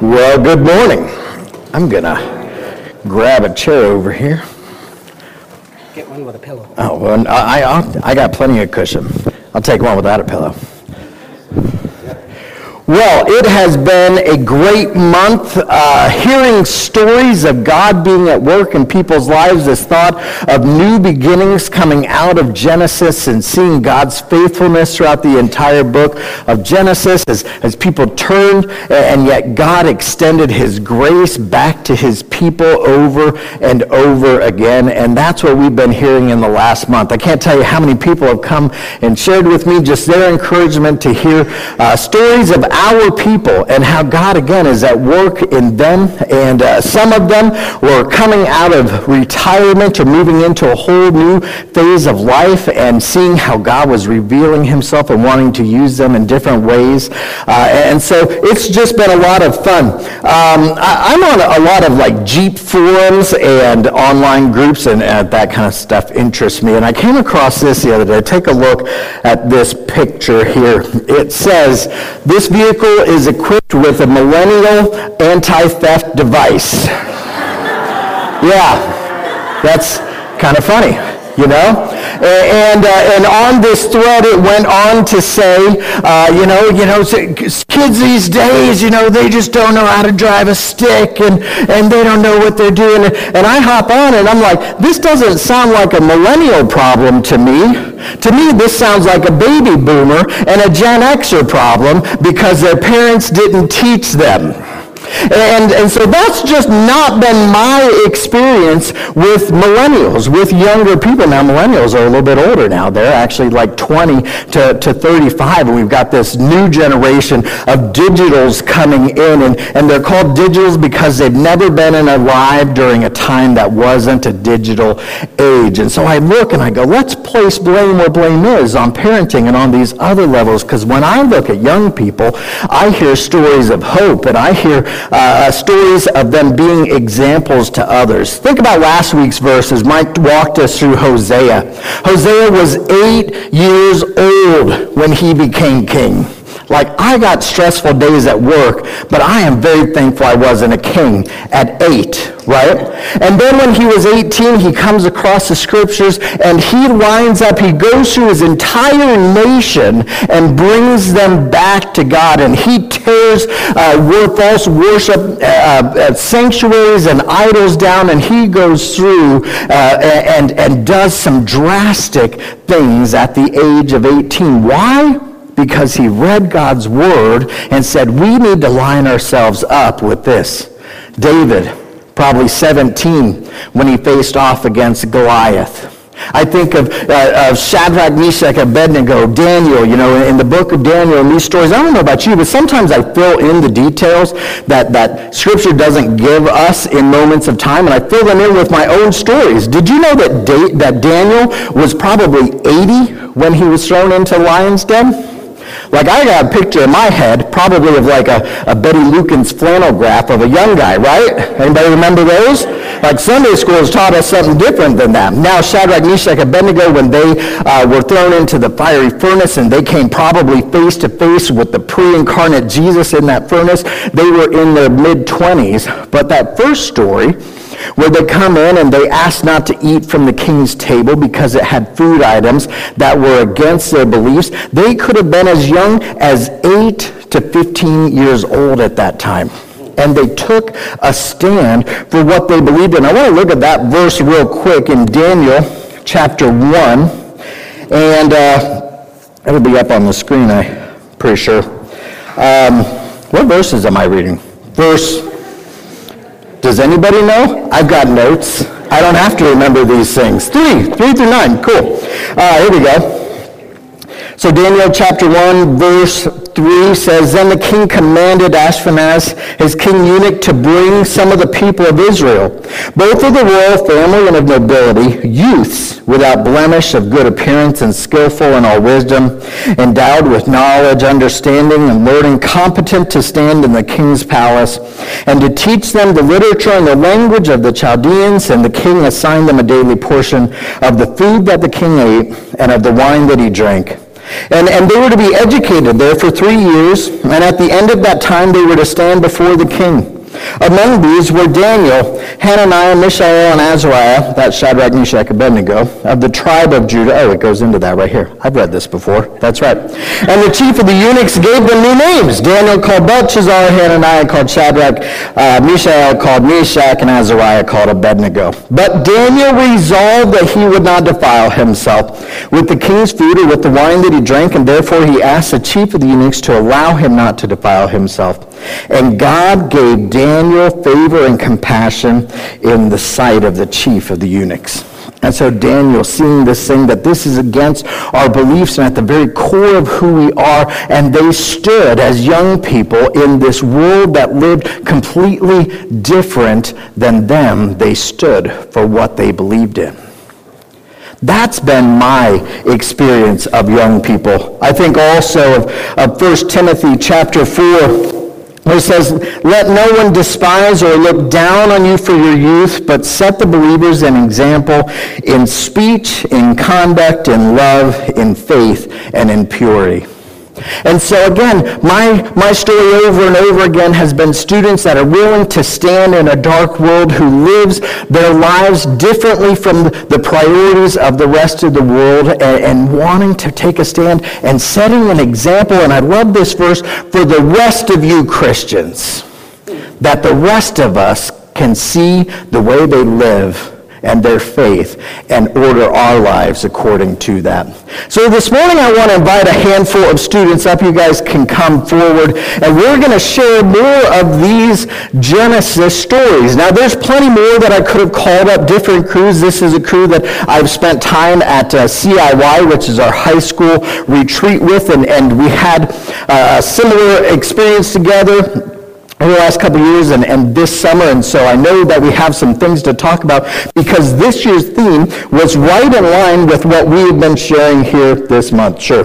Well, good morning. I'm going to grab a chair over here. Get one with a pillow. Oh, well, I, I, I got plenty of cushion. I'll take one without a pillow. Well, it has been a great month uh, hearing stories of God being at work in people's lives, this thought of new beginnings coming out of Genesis and seeing God's faithfulness throughout the entire book of Genesis as, as people turned and yet God extended his grace back to his people over and over again. And that's what we've been hearing in the last month. I can't tell you how many people have come and shared with me just their encouragement to hear uh, stories of our people and how God, again, is at work in them. And uh, some of them were coming out of retirement or moving into a whole new phase of life and seeing how God was revealing himself and wanting to use them in different ways. Uh, and so it's just been a lot of fun. Um, I, am on a, lot of like Jeep forums and online groups and uh, that kind of stuff interests me. And I came across this the other day. Take a look at this picture here. It says, this vehicle is equipped with a millennial anti-theft device. yeah, that's kind of funny you know? And, uh, and on this thread, it went on to say, uh, you know, you know, kids these days, you know, they just don't know how to drive a stick and, and they don't know what they're doing. And I hop on and I'm like, this doesn't sound like a millennial problem to me. To me, this sounds like a baby boomer and a Gen Xer problem because their parents didn't teach them. And, and so that's just not been my experience with millennials, with younger people. Now, millennials are a little bit older now. They're actually like 20 to, to 35, and we've got this new generation of digitals coming in, and, and they're called digitals because they've never been in alive during a time that wasn't a digital age. And so I look and I go, let's place blame where blame is on parenting and on these other levels, because when I look at young people, I hear stories of hope, and I hear uh, stories of them being examples to others. Think about last week's verses. Mike walked us through Josiah. Josiah was eight years old when he became king. Like, I got stressful days at work, but I am very thankful I wasn't a king at eight, right? And then when he was 18, he comes across the scriptures and he winds up, he goes through his entire nation and brings them back to God. And he tears uh, false worship uh, uh, sanctuaries and idols down, and he goes through uh, and, and does some drastic things at the age of 18. Why? Because he read God's word and said, we need to line ourselves up with this. David, probably 17, when he faced off against Goliath. I think of, uh, of Shadrach, Meshach, Abednego, Daniel, you know, in the book of Daniel and these stories. I don't know about you, but sometimes I fill in the details that, that Scripture doesn't give us in moments of time, and I fill them in with my own stories. Did you know that, da- that Daniel was probably 80 when he was thrown into lion's den? Like I got a picture in my head, probably of like a, a Betty Lukens flannel graph of a young guy, right? Anybody remember those? Like Sunday school has taught us something different than that. Now Shadrach, Meshach, Abednego, when they uh, were thrown into the fiery furnace and they came probably face to face with the pre-incarnate Jesus in that furnace, they were in their mid-20s. But that first story, where they come in and they ask not to eat from the king's table because it had food items that were against their beliefs. They could have been as young as 8 to 15 years old at that time. And they took a stand for what they believed in. I want to look at that verse real quick in Daniel chapter 1. And uh, it'll be up on the screen, I'm pretty sure. Um, what verses am I reading? Verse does anybody know? I've got notes. I don't have to remember these things. Three, three through nine. Cool. Uh, here we go. So Daniel chapter 1, verse 3 says, Then the king commanded Ashpenaz, his king eunuch, to bring some of the people of Israel, both of the royal family and of nobility, youths without blemish, of good appearance and skillful in all wisdom, endowed with knowledge, understanding, and learning, competent to stand in the king's palace, and to teach them the literature and the language of the Chaldeans. And the king assigned them a daily portion of the food that the king ate and of the wine that he drank. And, and they were to be educated there for three years, and at the end of that time they were to stand before the king. Among these were Daniel, Hananiah, Mishael, and Azariah, that's Shadrach, Meshach, Abednego, of the tribe of Judah. Oh, it goes into that right here. I've read this before. That's right. And the chief of the eunuchs gave them new names. Daniel called Belteshazzar, Hananiah called Shadrach, uh, Mishael called Meshach, and Azariah called Abednego. But Daniel resolved that he would not defile himself with the king's food or with the wine that he drank, and therefore he asked the chief of the eunuchs to allow him not to defile himself. And God gave Daniel favor and compassion in the sight of the chief of the eunuchs. And so Daniel, seeing this thing, that this is against our beliefs and at the very core of who we are, and they stood as young people in this world that lived completely different than them. They stood for what they believed in. That's been my experience of young people. I think also of, of 1 Timothy chapter 4 where it says, Let no one despise or look down on you for your youth, but set the believers an example in speech, in conduct, in love, in faith, and in purity. And so again, my, my story over and over again has been students that are willing to stand in a dark world who lives their lives differently from the priorities of the rest of the world and, and wanting to take a stand and setting an example. And I love this verse for the rest of you Christians, that the rest of us can see the way they live and their faith and order our lives according to that. So this morning I want to invite a handful of students up. You guys can come forward and we're going to share more of these Genesis stories. Now there's plenty more that I could have called up different crews. This is a crew that I've spent time at uh, CIY, which is our high school retreat with, and, and we had uh, a similar experience together over the last couple years and, and this summer, and so I know that we have some things to talk about because this year's theme was right in line with what we have been sharing here this month. Sure.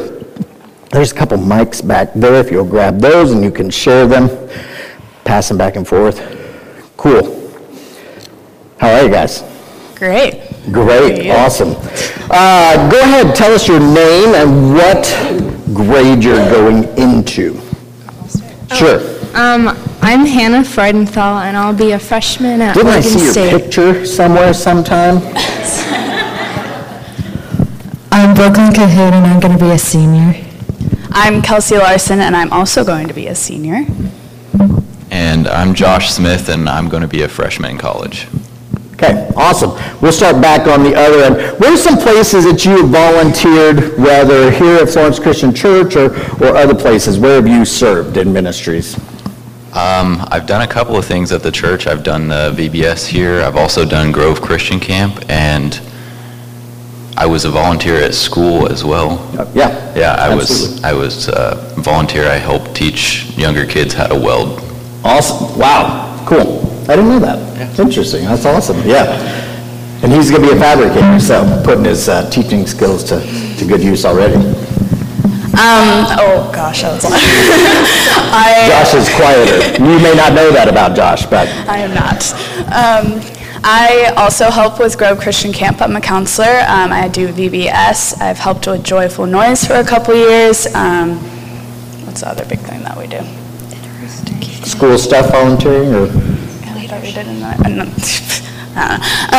There's a couple mics back there if you'll grab those and you can share them, pass them back and forth. Cool. How are you guys? Great. Great, awesome. Uh, go ahead, tell us your name and what grade you're going into. Sure. Um, I'm Hannah Freudenthal, and I'll be a freshman at Didn't I Oregon see your State. picture somewhere sometime? I'm Brooklyn Cahoon, and I'm going to be a senior. I'm Kelsey Larson, and I'm also going to be a senior. And I'm Josh Smith, and I'm going to be a freshman in college. Okay, awesome. We'll start back on the other end. What are some places that you have volunteered, whether here at Florence Christian Church or, or other places? Where have you served in ministries? Um, I've done a couple of things at the church. I've done the VBS here. I've also done Grove Christian Camp, and I was a volunteer at school as well. Yeah. Yeah, I absolutely. was I was uh, volunteer. I helped teach younger kids how to weld. Awesome. Wow. Cool. I didn't know that. Interesting. That's awesome. Yeah. And he's going to be a fabricator, so putting his uh, teaching skills to, to good use already. Um, oh gosh, that was long. I, Josh is quieter. You may not know that about Josh, but I am not. Um, I also help with Grove Christian Camp. I'm a counselor. Um, I do VBS. I've helped with Joyful Noise for a couple years. Um, what's the other big thing that we do? school stuff volunteering or? Wait, I read it in the, uh, no. Um,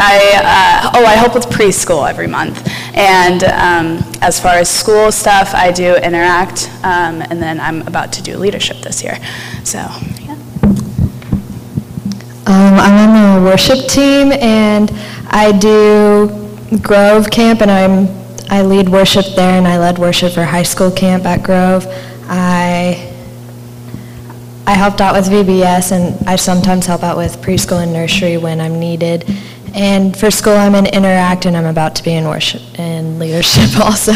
I, uh, oh, I help with preschool every month. And um, as far as school stuff, I do interact, um, and then I'm about to do leadership this year. So, yeah. Um, I'm on the worship team, and I do Grove Camp, and I'm I lead worship there, and I led worship for high school camp at Grove. I I helped out with VBS, and I sometimes help out with preschool and nursery when I'm needed. And for school, I'm in Interact, and I'm about to be in worship and leadership also.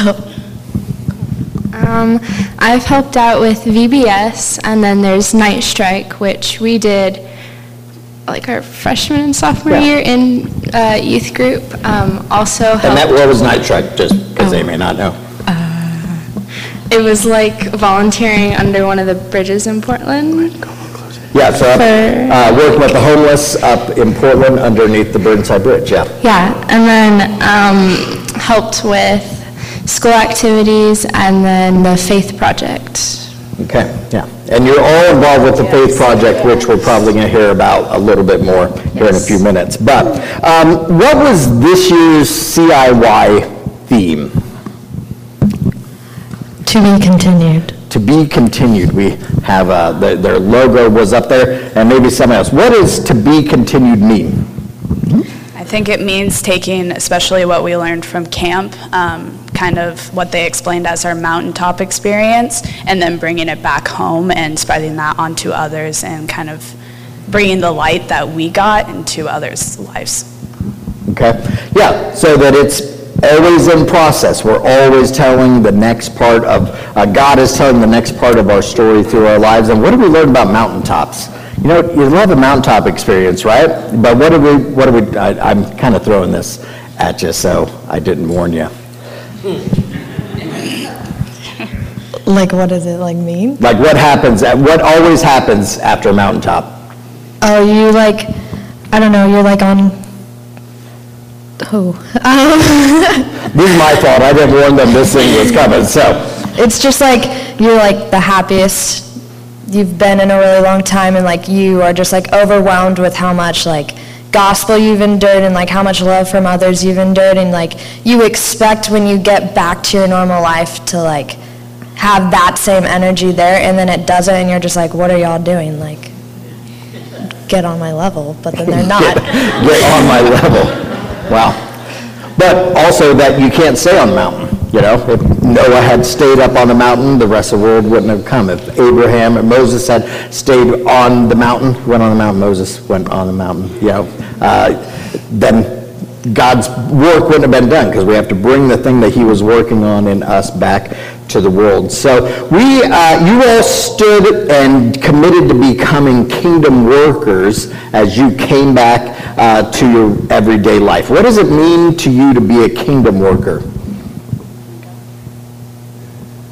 Um, I've helped out with VBS, and then there's Night Strike, which we did like our freshman and sophomore Yeah. year in uh, youth group. Um, also helped. And that, what was Night Strike, just because they may not know? It was like volunteering under one of the bridges in Portland. Yeah, so up, For- uh, working with the homeless up in Portland underneath the Burnside Bridge, yeah. Yeah, and then um, helped with school activities, and then the faith project. Okay, yeah. And you're all involved with the Faith Project, which we're probably going to hear about a little bit more here in a few minutes. But um, what was this year's CIY theme? To be continued. To be continued. We have, uh, the- their logo was up there, and maybe something else. What does to be continued mean? I think it means taking, especially what we learned from camp, um, kind of what they explained as our mountaintop experience, and then bringing it back home and spreading that onto others and kind of bringing the light that we got into others' lives. Okay? Yeah, so that it's always in process. We're always telling the next part of, uh, God is telling the next part of our story through our lives. And what do we learn about mountaintops? You know, you love a mountaintop experience, right? But what do we, what do we, I, I'm kind of throwing this at you, so I didn't warn you. Like, what does it like mean? Like what happens, what always happens after a mountaintop? Oh, you like, I don't know, you're like on, oh. Um, This is my fault, I didn't warn them this thing was coming, so. it's just like, you're like the happiest you've been in a really long time and like you are just like overwhelmed with how much like gospel you've endured and like how much love from others you've endured and like you expect when you get back to your normal life to like have that same energy there and then it doesn't and you're just like what are y'all doing like get on my level but then they're not get on my level. Wow. But also that you can't stay on the mountain, you know? If Noah had stayed up on the mountain, the rest of the world wouldn't have come. If Abraham or Moses had stayed on the mountain, went on the mountain, Moses went on the mountain, you know, uh, then God's work wouldn't have been done because we have to bring the thing that he was working on in us back to the world. So we, uh, you all stood and committed to becoming kingdom workers as you came back uh, to your everyday life. What does it mean to you to be a kingdom worker?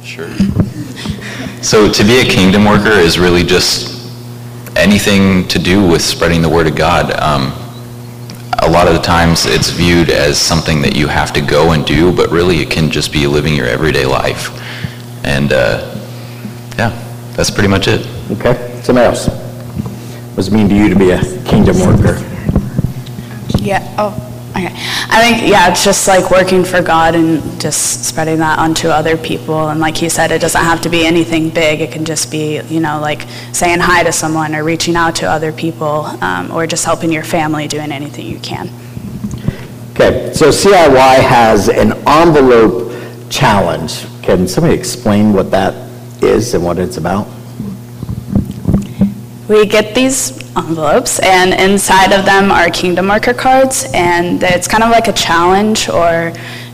Sure. So to be a kingdom worker is really just anything to do with spreading the word of God. Um, a lot of the times it's viewed as something that you have to go and do, but really it can just be living your everyday life. And uh, yeah, that's pretty much it. Okay, somebody else. What does it mean to you to be a kingdom worker? Yeah, oh, okay. I think, yeah, it's just like working for God and just spreading that onto other people. And like he said, it doesn't have to be anything big. It can just be, you know, like saying hi to someone or reaching out to other people um, or just helping your family, doing anything you can. Okay, so CIY has an envelope challenge. Can somebody explain what that is and what it's about? We get these envelopes, and inside of them are Kingdom Worker cards, and it's kind of like a challenge or,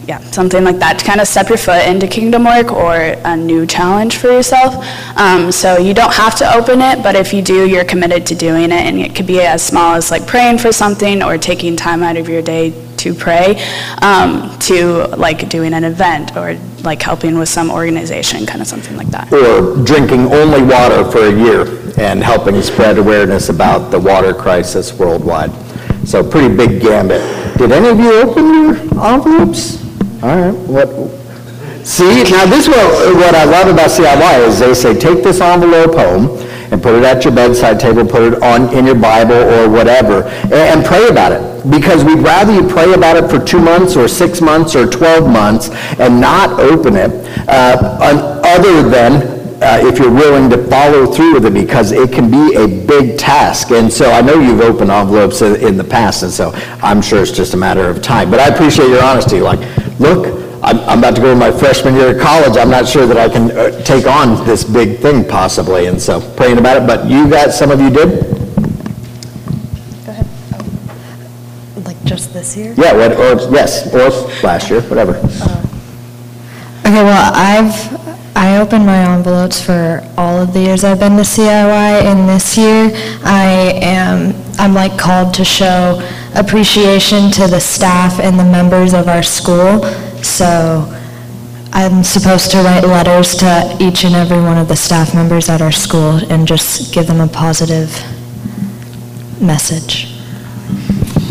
yeah, something like that to kind of step your foot into Kingdom Work or a new challenge for yourself. Um, so you don't have to open it, but if you do, you're committed to doing it, and it could be as small as like praying for something or taking time out of your day to pray, um, to like doing an event or like helping with some organization, kind of something like that. or drinking only water for a year and helping spread awareness about the water crisis worldwide. So pretty big gambit. Did any of you open your envelopes? All right, what, see, now this is what, what I love about CIY is they say, take this envelope home and put it at your bedside table, put it on, in your Bible or whatever, and, and pray about it. Because we'd rather you pray about it for two months or six months or 12 months and not open it, uh, other than uh, if you're willing to follow through with it because it can be a big task. And so I know you've opened envelopes in, in the past, and so I'm sure it's just a matter of time. But I appreciate your honesty. Like, look, I'm, I'm about to go to my freshman year of college. I'm not sure that I can uh, take on this big thing possibly, and so praying about it. But you guys, some of you did? Go ahead. Oh. Like just this year Yeah, what, or, yes, or last year, whatever. Okay, well, I've, I opened my envelopes for all of the years I've been to CIY, and this year I am, I'm like called to show appreciation to the staff and the members of our school. So I'm supposed to write letters to each and every one of the staff members at our school and just give them a positive message.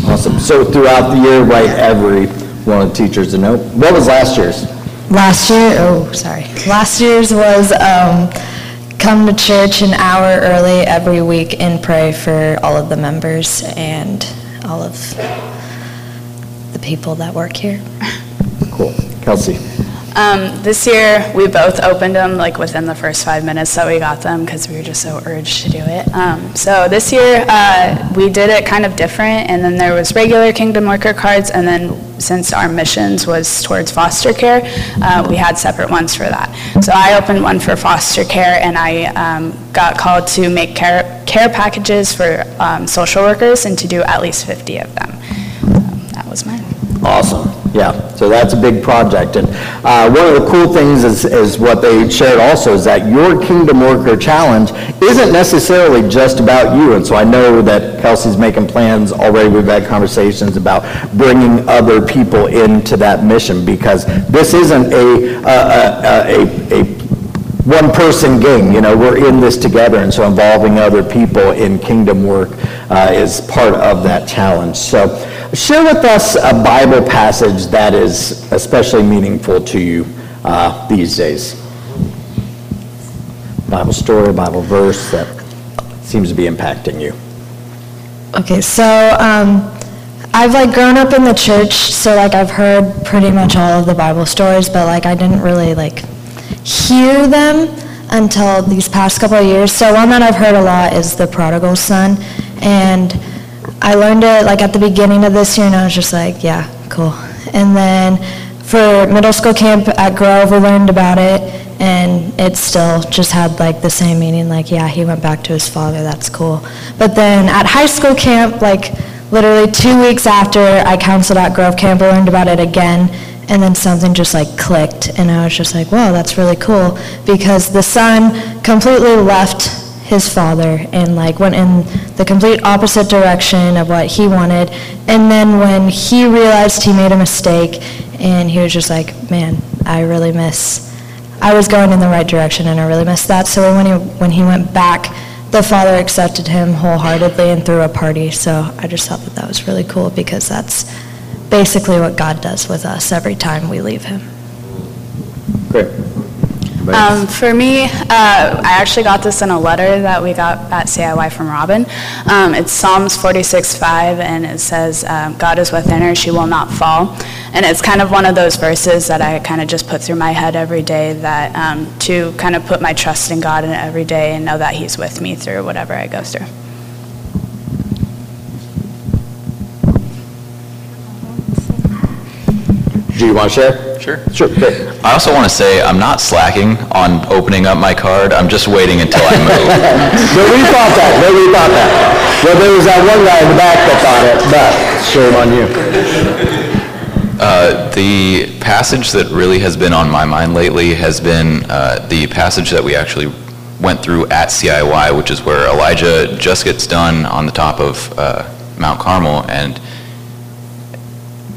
Awesome. So throughout the year, write every one of the teachers a note. What was last year's? Last year, oh, sorry. Last year's was um, come to church an hour early every week and pray for all of the members and all of the people that work here. Cool. Kelsey? Um, this year, we both opened them like within the first five minutes that we got them because we were just so urged to do it. Um, so this year, uh, we did it kind of different, and then there was regular Kingdom Worker cards, and then since our missions was towards foster care, uh, we had separate ones for that. So I opened one for foster care, and I um, got called to make care, care packages for um, social workers and to do at least 50 of them. So that was mine. Awesome, yeah, so that's a big project. And uh, one of the cool things is, is what they shared also, is that your Kingdom Worker Challenge isn't necessarily just about you. And so I know that Kelsey's making plans already, we've had conversations about bringing other people into that mission, because this isn't a, a, a, a, a one-person game, you know, we're in this together, and so involving other people in kingdom work uh, is part of that challenge. So share with us a Bible passage that is especially meaningful to you uh, these days. Bible story, Bible verse that seems to be impacting you. Okay, so um, I've like grown up in the church, so like I've heard pretty much all of the Bible stories, but like I didn't really like hear them until these past couple of years. So one that I've heard a lot is the prodigal son, and I learned it like at the beginning of this year, and I was just like, yeah, cool. And then for middle school camp at Grove, we learned about it, and it still just had like the same meaning. Like, yeah, he went back to his father. That's cool. But then at high school camp, like literally two weeks after I counseled at Grove Camp, I learned about it again. And then something just like clicked, and I was just like, "Wow, that's really cool!" Because the son completely left his father and like went in the complete opposite direction of what he wanted. And then when he realized he made a mistake, and he was just like, "Man, I really miss. I was going in the right direction, and I really missed that." So when he when he went back, the father accepted him wholeheartedly and threw a party. So I just thought that that was really cool because that's basically what God does with us every time we leave Him. Great. Um, for me, uh, I actually got this in a letter that we got at CIY from Robin. Um, it's Psalms 46:5, and it says, um, "God is within her; she will not fall." And it's kind of one of those verses that I kind of just put through my head every day. That um, to kind of put my trust in God in every day and know that He's with me through whatever I go through. Do you want to share? Sure. Sure, great. I also want to say I'm not slacking on opening up my card. I'm just waiting until I move. Nobody thought that, nobody thought that. Well, there was that one guy in the back that thought it, but shame on you. Uh, the passage that really has been on my mind lately has been uh, the passage that we actually went through at CIY, which is where Elijah just gets done on the top of uh, Mount Carmel, and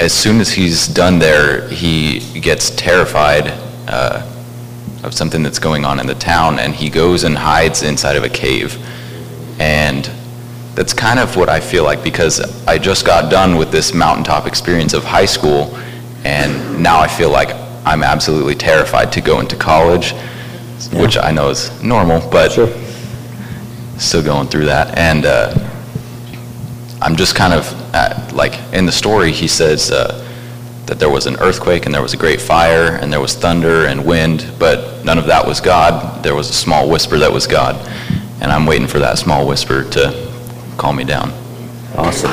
as soon as he's done there, he gets terrified uh, of something that's going on in the town, and he goes and hides inside of a cave. And that's kind of what I feel like because I just got done with this mountaintop experience of high school, and now I feel like I'm absolutely terrified to go into college, which I know is normal, but Sure. still going through that. And uh, I'm just kind of, at, like, in the story, he says uh, that there was an earthquake and there was a great fire and there was thunder and wind, but none of that was God. There was a small whisper that was God. And I'm waiting for that small whisper to calm me down. Awesome.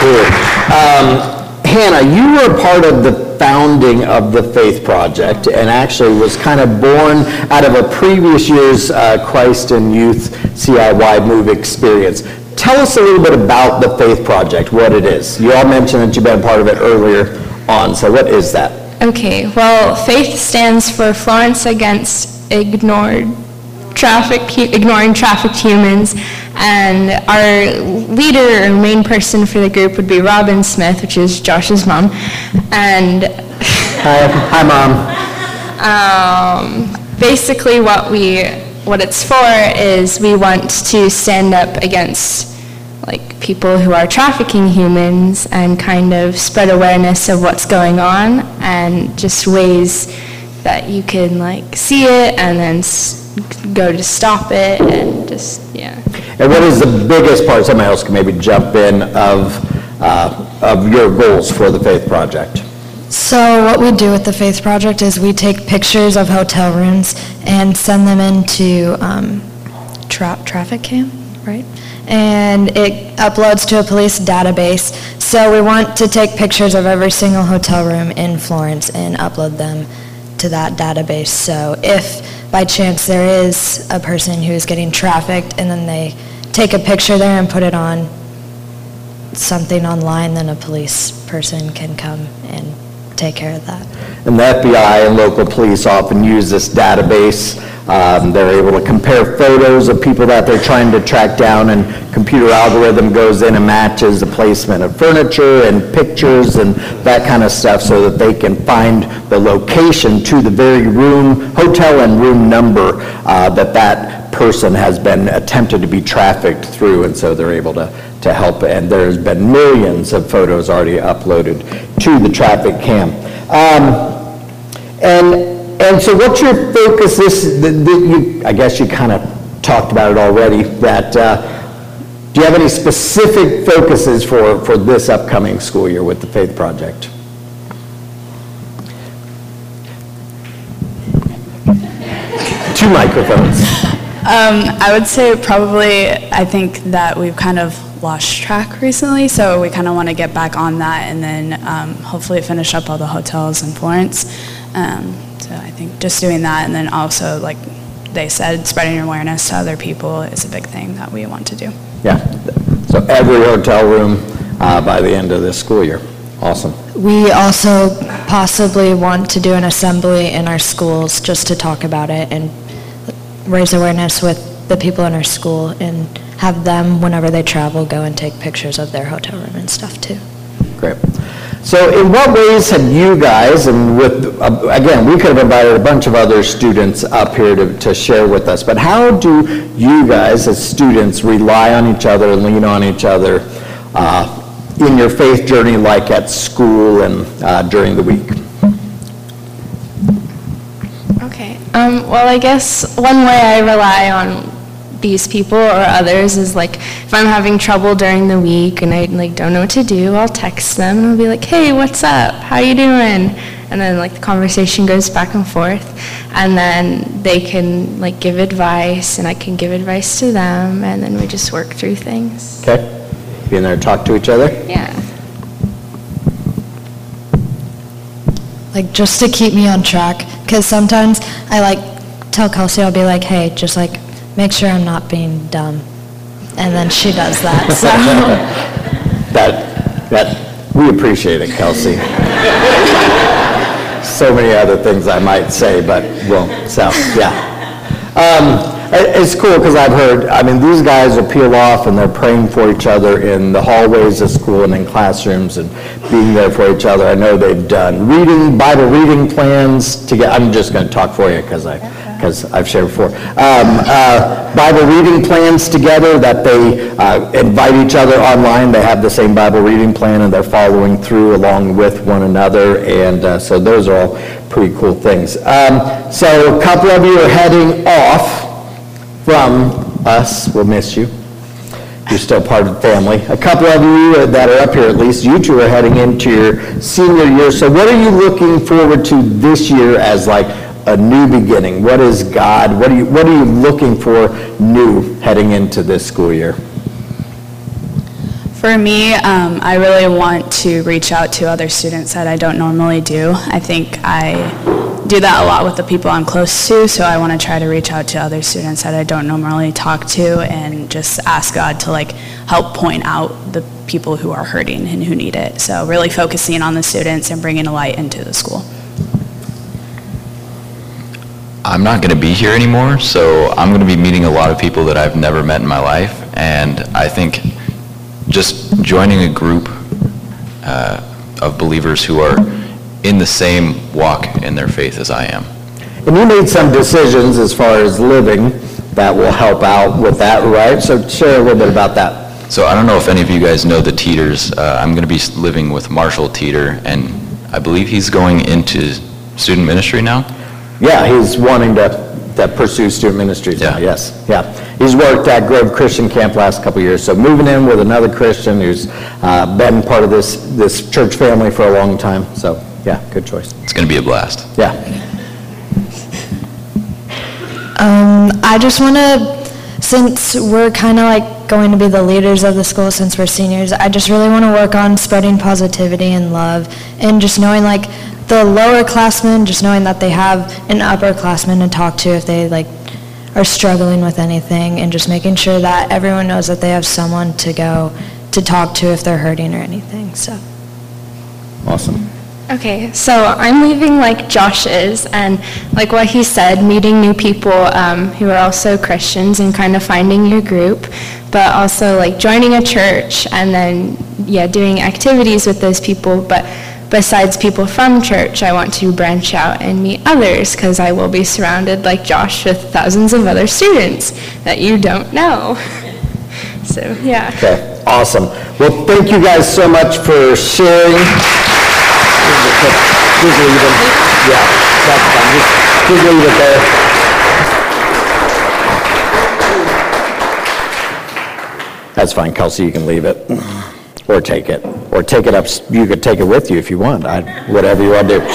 Cool. Um, Hannah, you were part of the founding of the Faith Project and actually was kind of born out of a previous year's uh, Christ In Youth CIY Move experience. Tell us a little bit about the Faith Project, what it is. You all mentioned that you've been part of it earlier on, so what is that? Okay, well, FAITH stands for Florence Against Ignored Traffic, Ignoring Trafficked Humans, and our leader or main person for the group would be Robin Smith, which is Josh's mom, and Hi, hi, Mom. um, basically what we what it's for is we want to stand up against like people who are trafficking humans and kind of spread awareness of what's going on and just ways that you can like see it and then go to stop it and just yeah. And what is the biggest part, somebody else can maybe jump in, of, uh, of your goals for the Faith Project? So what we do with the Faith Project is we take pictures of hotel rooms and send them into um, tra- TraffickCam, right? And it uploads to a police database. So we want to take pictures of every single hotel room in Florence and upload them to that database. So if by chance there is a person who is getting trafficked and then they take a picture there and put it on something online, then a police person can come and take care of that. And the FBI and local police often use this database. Um, They're able to compare photos of people that they're trying to track down, and computer algorithm goes in and matches the placement of furniture and pictures and that kind of stuff so that they can find the location to the very room, hotel and room number uh, that that person has been attempted to be trafficked through, and so they're able to, to help. And there's been millions of photos already uploaded to the TraffickCam. Um, and, and so what's your focus this, the- the- you, I guess you kind of talked about it already, that, uh, do you have any specific focuses for, for this upcoming school year with the Faith Project? Two microphones. Um, I would say probably, I think that we've kind of lost track recently, so we kind of want to get back on that and then um, hopefully finish up all the hotels in Florence. Um, so I think just doing that and then also, like they said, spreading awareness to other people is a big thing that we want to do. Yeah, so every hotel room uh, by the end of this school year. Awesome. We also possibly want to do an assembly in our schools just to talk about it and raise awareness with the people in our school and have them, whenever they travel, go and take pictures of their hotel room and stuff too. Great. So in what ways have you guys, and with, uh, again, we could have invited a bunch of other students up here to, to share with us, but how do you guys, as students, rely on each other, and lean on each other uh, in your faith journey, like at school and uh, during the week? Okay. Um, well, I guess one way I rely on these people or others is like if I'm having trouble during the week and I like don't know what to do, I'll text them and I'll be like, "Hey, what's up? How you doing?" And then like the conversation goes back and forth, and then they can like give advice and I can give advice to them, and then we just work through things. Okay? Be in there and talk to each other? Yeah. Like, just to keep me on track, because sometimes I like tell Kelsey, I'll be like, hey, just like, make sure I'm not being dumb. And then she does that, so. That, that, we appreciate it, Kelsey. So many other things I might say, but won't, so, yeah. Um, It's cool, because I've heard, I mean, these guys will peel off, and they're praying for each other in the hallways of school and in classrooms, and being there for each other. I know they've done reading, Bible reading plans to get, I'm just going to talk for you, because I, because I've shared before. Um, uh, Bible reading plans together, that they uh, invite each other online, they have the same Bible reading plan, and they're following through along with one another, and uh, so those are all pretty cool things. Um, So a couple of you are heading off from us, we'll miss you. You're still part of the family. A couple of you that are up here at least, you two are heading into your senior year. So what are you looking forward to this year as like a new beginning? What is God, what are you, what are you looking for new heading into this school year? For me, um, I really want to reach out to other students that I don't normally do. I think I do that a lot with the people I'm close to, so I want to try to reach out to other students that I don't normally talk to and just ask God to like help point out the people who are hurting and who need it. So really focusing on the students and bringing a light into the school. I'm not going to be here anymore, so I'm going to be meeting a lot of people that I've never met in my life, and I think just joining a group uh, of believers who are in the same walk in their faith as I am. And you made some decisions as far as living that will help out with that, right? So share a little bit about that. So I don't know if any of you guys know the Teeters. Uh, I'm going to be living with Marshall Teeter, and I believe he's going into student ministry now. Yeah, he's wanting to, to pursue student ministries now, Yeah. yes, yeah. He's worked at Grove Christian Camp last couple of years, so moving in with another Christian who's uh, been part of this, this church family for a long time, so, yeah, good choice. It's going to be a blast. Yeah, Um, I just want to, since we're kind of like going to be the leaders of the school since we're seniors, I just really want to work on spreading positivity and love and just knowing like the lower classmen, just knowing that they have an upperclassman to talk to if they like are struggling with anything and just making sure that everyone knows that they have someone to go to talk to if they're hurting or anything, so. awesome. Okay, so I'm leaving like Josh is, and like what he said, meeting new people um, who are also Christians and kind of finding your group, but also like joining a church and then, yeah, doing activities with those people. But besides people from church, I want to branch out and meet others because I will be surrounded, like Josh, with thousands of other students that you don't know. So, yeah. Okay, awesome. Well, thank you guys so much for sharing. Yeah, that's fine. Just leave it there. That's fine, Kelsey, you can leave it. Or take it. Or take it up, you could take it with you if you want, I, whatever you want to do.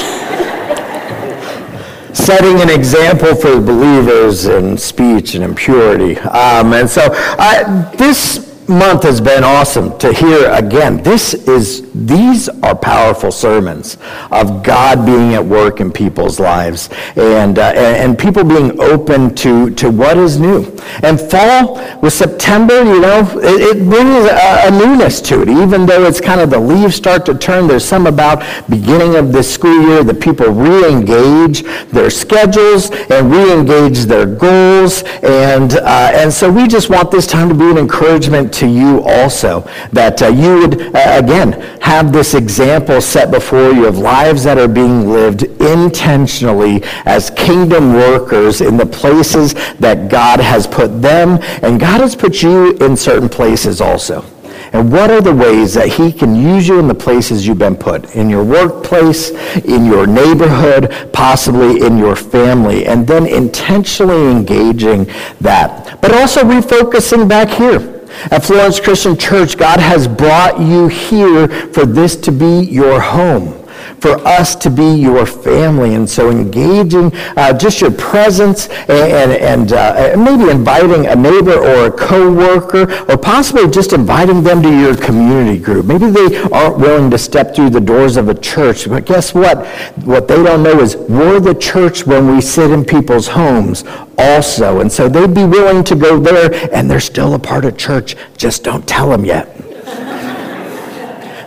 setting an example for believers in speech and impurity. Um, and so I, this month has been awesome to hear again. This is, these are powerful sermons of God being at work in people's lives and, uh, and, people being open to, to what is new. And fall with September, you know, it, it brings a, a newness to it. Even though it's kind of the leaves start to turn, there's some about beginning of this school year that people re-engage their schedules and re-engage their goals. And, uh, and so we just want this time to be an encouragement to you also, that uh, you would, uh, again, have this example set before you of lives that are being lived intentionally as kingdom workers in the places that God has put them, and God has put you in certain places also. And what are the ways that he can use you in the places you've been put? In your workplace, in your neighborhood, possibly in your family, and then intentionally engaging that. But also refocusing back here. At Florence Christian Church, God has brought you here for this to be your home for us to be your family. And so engaging uh, just your presence and, and uh, maybe inviting a neighbor or a coworker or possibly just inviting them to your community group. Maybe they aren't willing to step through the doors of a church, but guess what? What they don't know is we're the church when we sit in people's homes also. And so they'd be willing to go there and they're still a part of church. Just don't tell them yet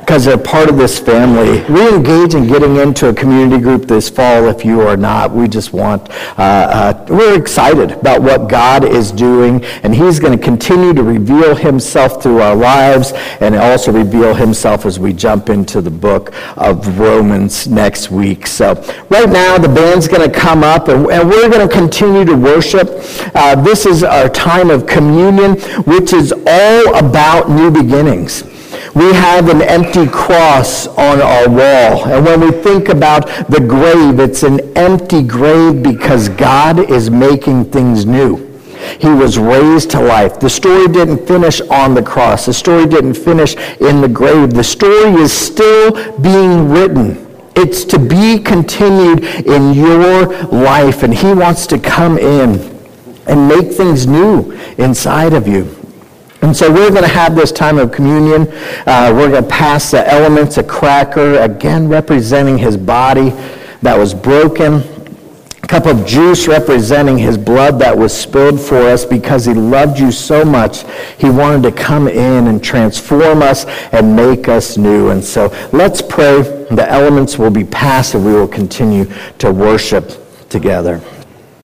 because they're part of this family. Re-engage in getting into a community group this fall if you are not. We just want, uh, uh, we're excited about what God is doing, and He's going to continue to reveal Himself through our lives and also reveal Himself as we jump into the book of Romans next week. So right now, the band's going to come up, and, and we're going to continue to worship. Uh, this is our time of communion, which is all about new beginnings. We have an empty cross on our wall. And when we think about the grave, it's an empty grave because God is making things new. He was raised to life. The story didn't finish on the cross. The story didn't finish in the grave. The story is still being written. It's to be continued in your life. And he wants to come in and make things new inside of you. And so we're going to have this time of communion. Uh, we're going to pass the elements, a cracker, again representing his body that was broken, a cup of juice representing his blood that was spilled for us because he loved you so much. He wanted to come in and transform us and make us new. And so let's pray. The elements will be passed and we will continue to worship together.